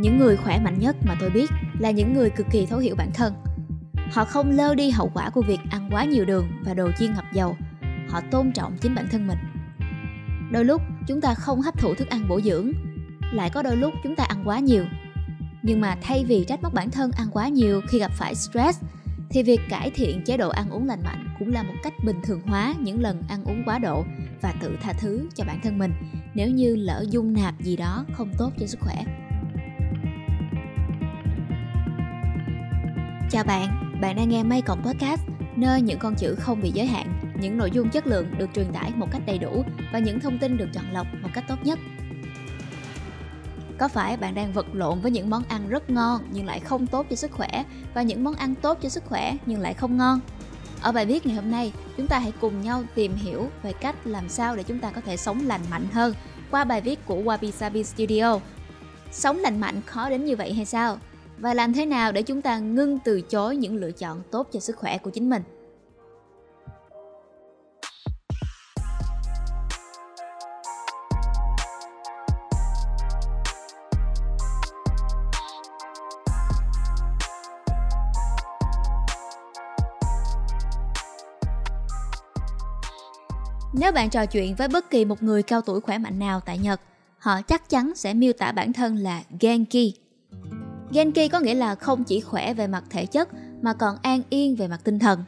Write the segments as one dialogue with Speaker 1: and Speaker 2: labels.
Speaker 1: những người khỏe mạnh nhất mà tôi biết là những người cực kỳ thấu hiểu bản thân. Họ không lơ đi hậu quả của việc ăn quá nhiều đường và đồ chiên ngập dầu. Họ tôn trọng chính bản thân mình. Đôi lúc chúng ta không hấp thụ thức ăn bổ dưỡng, lại có đôi lúc chúng ta ăn quá nhiều. Nhưng mà thay vì trách móc bản thân ăn quá nhiều khi gặp phải stress, thì việc cải thiện chế độ ăn uống lành mạnh cũng là một cách bình thường hóa những lần ăn uống quá độ và tự tha thứ cho bản thân mình nếu như lỡ dung nạp gì đó không tốt cho sức khỏe. Chào bạn bạn đang nghe May Cộng Podcast nơi những con chữ không bị giới hạn những nội dung chất lượng được truyền tải một cách đầy đủ và những thông tin được chọn lọc một cách tốt nhất có phải bạn đang vật lộn với những món ăn rất ngon nhưng lại không tốt cho sức khỏe và những món ăn tốt cho sức khỏe nhưng lại không ngon? Ở bài viết ngày hôm nay, chúng ta hãy cùng nhau tìm hiểu về cách làm sao để chúng ta có thể sống lành mạnh hơn qua bài viết của Wabi Sabi Studio. Sống lành mạnh khó đến như vậy hay sao? Và làm thế nào để chúng ta ngưng từ chối những lựa chọn tốt cho sức khỏe của chính mình? Nếu bạn trò chuyện với bất kỳ một người cao tuổi khỏe mạnh nào tại Nhật, họ chắc chắn sẽ miêu tả bản thân là Genki. Genki có nghĩa là không chỉ khỏe về mặt thể chất mà còn an yên về mặt tinh thần.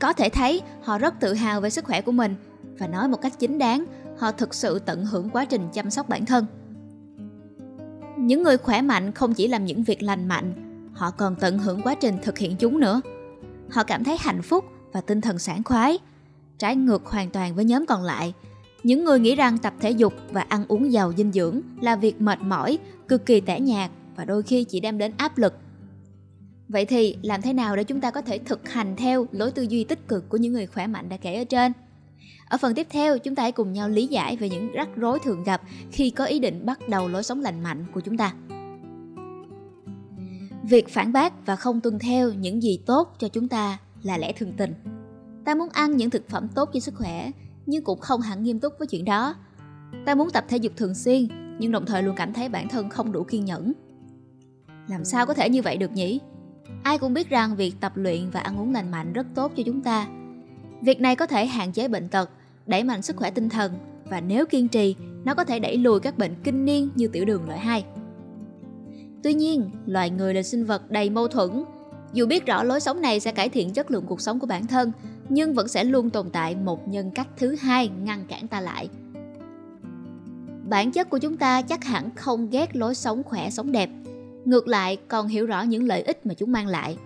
Speaker 1: Có thể thấy họ rất tự hào về sức khỏe của mình và nói một cách chính đáng, họ thực sự tận hưởng quá trình chăm sóc bản thân. Những người khỏe mạnh không chỉ làm những việc lành mạnh, họ còn tận hưởng quá trình thực hiện chúng nữa. Họ cảm thấy hạnh phúc và tinh thần sảng khoái, trái ngược hoàn toàn với nhóm còn lại. Những người nghĩ rằng tập thể dục và ăn uống giàu dinh dưỡng là việc mệt mỏi, cực kỳ tẻ nhạt và đôi khi chỉ đem đến áp lực. Vậy thì làm thế nào để chúng ta có thể thực hành theo lối tư duy tích cực của những người khỏe mạnh đã kể ở trên? Ở phần tiếp theo, chúng ta hãy cùng nhau lý giải về những rắc rối thường gặp khi có ý định bắt đầu lối sống lành mạnh của chúng ta. Việc phản bác và không tuân theo những gì tốt cho chúng ta là lẽ thường tình ta muốn ăn những thực phẩm tốt cho sức khỏe nhưng cũng không hẳn nghiêm túc với chuyện đó ta muốn tập thể dục thường xuyên nhưng đồng thời luôn cảm thấy bản thân không đủ kiên nhẫn làm sao có thể như vậy được nhỉ? Ai cũng biết rằng việc tập luyện và ăn uống lành mạnh rất tốt cho chúng ta. Việc này có thể hạn chế bệnh tật, đẩy mạnh sức khỏe tinh thần và nếu kiên trì, nó có thể đẩy lùi các bệnh kinh niên như tiểu đường loại 2 tuy nhiên, loài người là sinh vật đầy mâu thuẫn. Dù biết rõ lối sống này sẽ cải thiện chất lượng cuộc sống của bản thân, nhưng vẫn sẽ luôn tồn tại một nhân cách thứ hai ngăn cản ta lại. Bản chất của chúng ta chắc hẳn không ghét lối sống khỏe, sống đẹp ngược lại, còn hiểu rõ những lợi ích mà chúng mang lại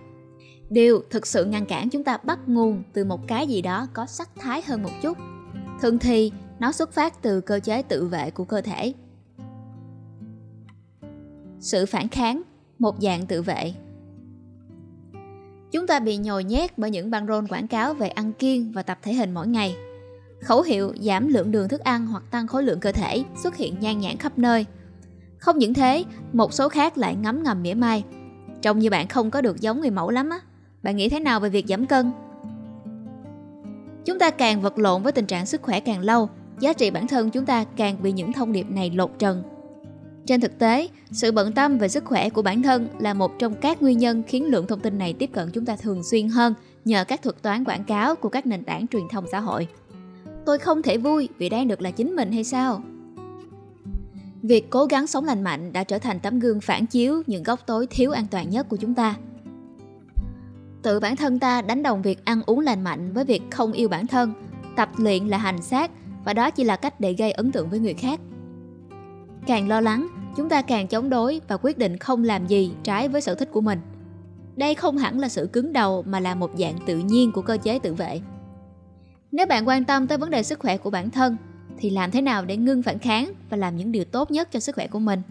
Speaker 1: điều thực sự ngăn cản chúng ta bắt nguồn từ một cái gì đó có sắc thái hơn một chút thường thì, nó xuất phát từ cơ chế tự vệ của cơ thể sự phản kháng, một dạng tự vệ Chúng ta bị nhồi nhét bởi những băng rôn quảng cáo về ăn kiêng và tập thể hình mỗi ngày. Khẩu hiệu giảm lượng đường thức ăn hoặc tăng khối lượng cơ thể xuất hiện nhan nhản khắp nơi. Không những thế, một số khác lại ngấm ngầm mỉa mai. Trông như bạn không có được giống người mẫu lắm á. Bạn nghĩ thế nào về việc giảm cân? Chúng ta càng vật lộn với tình trạng sức khỏe càng lâu, giá trị bản thân chúng ta càng bị những thông điệp này lột trần trên thực tế, sự bận tâm về sức khỏe của bản thân là một trong các nguyên nhân khiến lượng thông tin này tiếp cận chúng ta thường xuyên hơn nhờ các thuật toán quảng cáo của các nền tảng truyền thông xã hội. Tôi không thể vui vì đang được là chính mình hay sao? Việc cố gắng sống lành mạnh đã trở thành tấm gương phản chiếu những góc tối thiếu an toàn nhất của chúng ta. Tự bản thân ta đánh đồng việc ăn uống lành mạnh với việc không yêu bản thân, tập luyện là hành xác và đó chỉ là cách để gây ấn tượng với người khác. Càng lo lắng chúng ta càng chống đối và quyết định không làm gì trái với sở thích của mình. Đây không hẳn là sự cứng đầu mà là một dạng tự nhiên của cơ chế tự vệ. Nếu bạn quan tâm tới vấn đề sức khỏe của bản thân thì làm thế nào để ngưng phản kháng và làm những điều tốt nhất cho sức khỏe của mình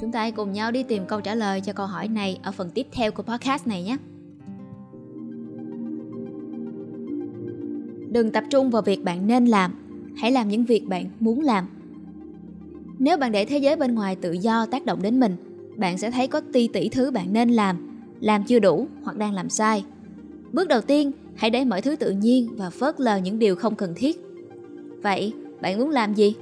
Speaker 1: chúng ta hãy cùng nhau đi tìm câu trả lời cho câu hỏi này ở phần tiếp theo của podcast này nhé đừng tập trung vào việc bạn nên làm hãy làm những việc bạn muốn làm nếu bạn để thế giới bên ngoài tự do tác động đến mình, bạn sẽ thấy có ti tỷ thứ bạn nên làm, làm chưa đủ hoặc đang làm sai. Bước đầu tiên, hãy để mọi thứ tự nhiên và phớt lờ những điều không cần thiết. Vậy, bạn muốn làm gì?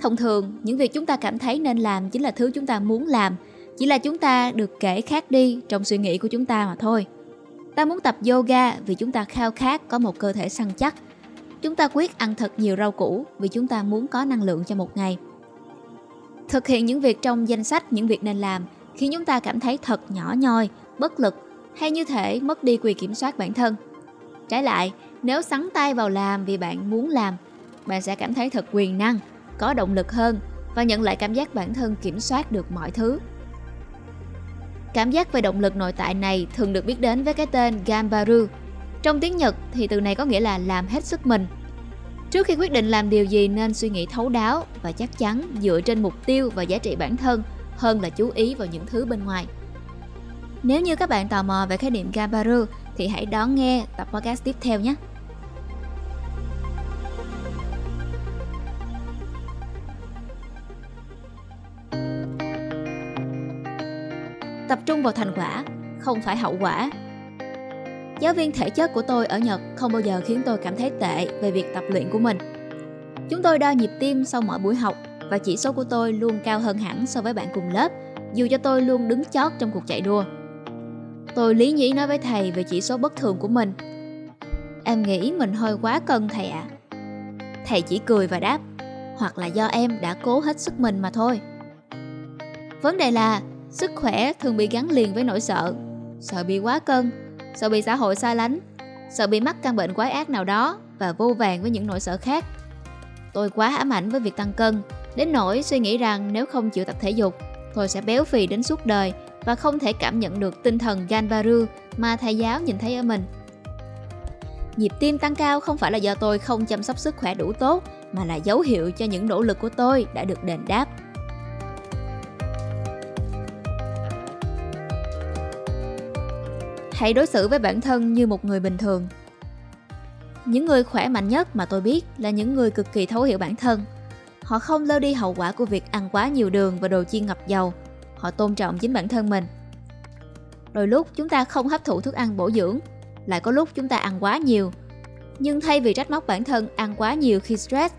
Speaker 1: Thông thường, những việc chúng ta cảm thấy nên làm chính là thứ chúng ta muốn làm, Chỉ là chúng ta được kể khác đi trong suy nghĩ của chúng ta mà thôi. Ta muốn tập yoga vì chúng ta khao khát có một cơ thể săn chắc. Chúng ta quyết ăn thật nhiều rau củ vì chúng ta muốn có năng lượng cho một ngày. Thực hiện những việc trong danh sách những việc nên làm khiến chúng ta cảm thấy thật nhỏ nhoi, bất lực hay như thể mất đi quyền kiểm soát bản thân. Trái lại, nếu sắn tay vào làm vì bạn muốn làm, bạn sẽ cảm thấy thật quyền năng, có động lực hơn và nhận lại cảm giác bản thân kiểm soát được mọi thứ. Cảm giác về động lực nội tại này thường được biết đến với cái tên Gambaru. Trong tiếng Nhật thì từ này có nghĩa là làm hết sức mình. Trước khi quyết định làm điều gì nên suy nghĩ thấu đáo và chắc chắn dựa trên mục tiêu và giá trị bản thân hơn là chú ý vào những thứ bên ngoài. Nếu như các bạn tò mò về khái niệm Gambaru thì hãy đón nghe tập podcast tiếp theo nhé. Vào thành quả, không phải hậu quả. Giáo viên thể chất của tôi ở nhật không bao giờ khiến tôi cảm thấy tệ về việc tập luyện của mình. Chúng tôi đo nhịp tim sau mỗi buổi học và chỉ số của tôi luôn cao hơn hẳn so với bạn cùng lớp, dù cho tôi luôn đứng chót trong cuộc chạy đua. Tôi lý nhí nói với thầy về chỉ số bất thường của mình. Em nghĩ mình hơi quá cân, thầy ạ. À. thầy chỉ cười và đáp, hoặc là do em đã cố hết sức mình mà thôi. Vấn đề là Sức khỏe thường bị gắn liền với nỗi sợ. Sợ bị quá cân, Sợ bị xã hội xa lánh, Sợ bị mắc căn bệnh quái ác nào đó Và vô vàng với những nỗi sợ khác. Tôi quá ám ảnh với việc tăng cân, Đến nỗi suy nghĩ rằng nếu không chịu tập thể dục, Tôi sẽ béo phì đến suốt đời Và không thể cảm nhận được tinh thần Ganbaru Mà thầy giáo nhìn thấy ở mình. Nhịp tim tăng cao không phải là do tôi không chăm sóc sức khỏe đủ tốt, Mà là dấu hiệu cho những nỗ lực của tôi đã được đền đáp. Hãy đối xử với bản thân như một người bình thường. Những người khỏe mạnh nhất mà tôi biết là những người cực kỳ thấu hiểu bản thân. Họ không lơ đi hậu quả của việc ăn quá nhiều đường và đồ chiên ngập dầu. Họ tôn trọng chính bản thân mình. Đôi lúc chúng ta không hấp thụ thức ăn bổ dưỡng, lại có lúc chúng ta ăn quá nhiều. Nhưng thay vì trách móc bản thân ăn quá nhiều khi stress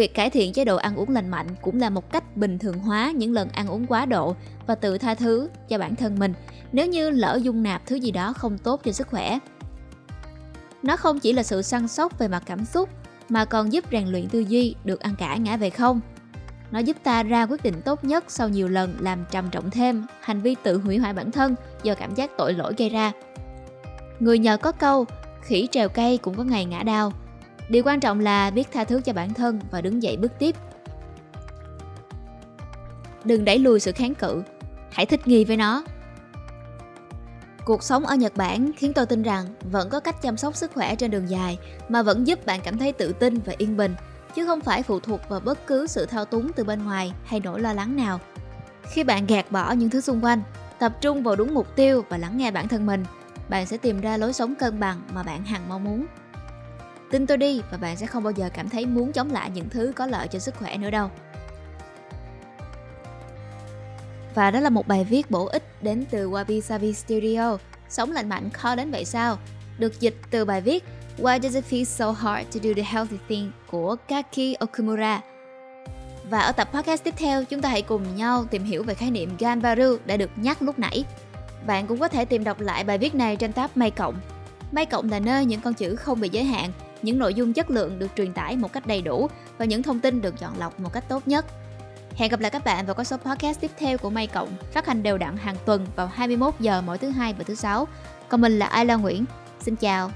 Speaker 1: việc cải thiện chế độ ăn uống lành mạnh cũng là một cách bình thường hóa những lần ăn uống quá độ và tự tha thứ cho bản thân mình nếu như lỡ dung nạp thứ gì đó không tốt cho sức khỏe. Nó không chỉ là sự săn sóc về mặt cảm xúc mà còn giúp rèn luyện tư duy được ăn cả ngã về không. Nó giúp ta ra quyết định tốt nhất sau nhiều lần làm trầm trọng thêm hành vi tự hủy hoại bản thân do cảm giác tội lỗi gây ra. Người nhờ có câu, khỉ trèo cây cũng có ngày ngã đau. Điều quan trọng là biết tha thứ cho bản thân và đứng dậy bước tiếp. Đừng đẩy lùi sự kháng cự, hãy thích nghi với nó Cuộc sống ở Nhật Bản khiến tôi tin rằng vẫn có cách chăm sóc sức khỏe trên đường dài mà vẫn giúp bạn cảm thấy tự tin và yên bình, chứ không phải phụ thuộc vào bất cứ sự thao túng từ bên ngoài hay nỗi lo lắng nào. Khi bạn gạt bỏ những thứ xung quanh, tập trung vào đúng mục tiêu và lắng nghe bản thân mình, bạn sẽ tìm ra lối sống cân bằng mà bạn hằng mong muốn. Tin tôi đi và bạn sẽ không bao giờ cảm thấy muốn chống lại những thứ có lợi cho sức khỏe nữa đâu. Và đó là một bài viết bổ ích đến từ Wabi Sabi Studio. Sống lành mạnh khó đến vậy sao? Được dịch từ bài viết Why does it feel so hard to do the healthy thing của Kaki Okumura. Và ở tập podcast tiếp theo, chúng ta hãy cùng nhau tìm hiểu về khái niệm Ganbaru đã được nhắc lúc nãy. Bạn cũng có thể tìm đọc lại bài viết này trên tab May Cộng. May Cộng là nơi những con chữ không bị giới hạn, những nội dung chất lượng được truyền tải một cách đầy đủ và những thông tin được chọn lọc một cách tốt nhất. Hẹn gặp lại các bạn vào các số podcast tiếp theo của May Cộng, phát hành đều đặn hàng tuần vào 21 giờ mỗi thứ hai và thứ sáu. Còn mình là Ayla Nguyễn. Xin chào.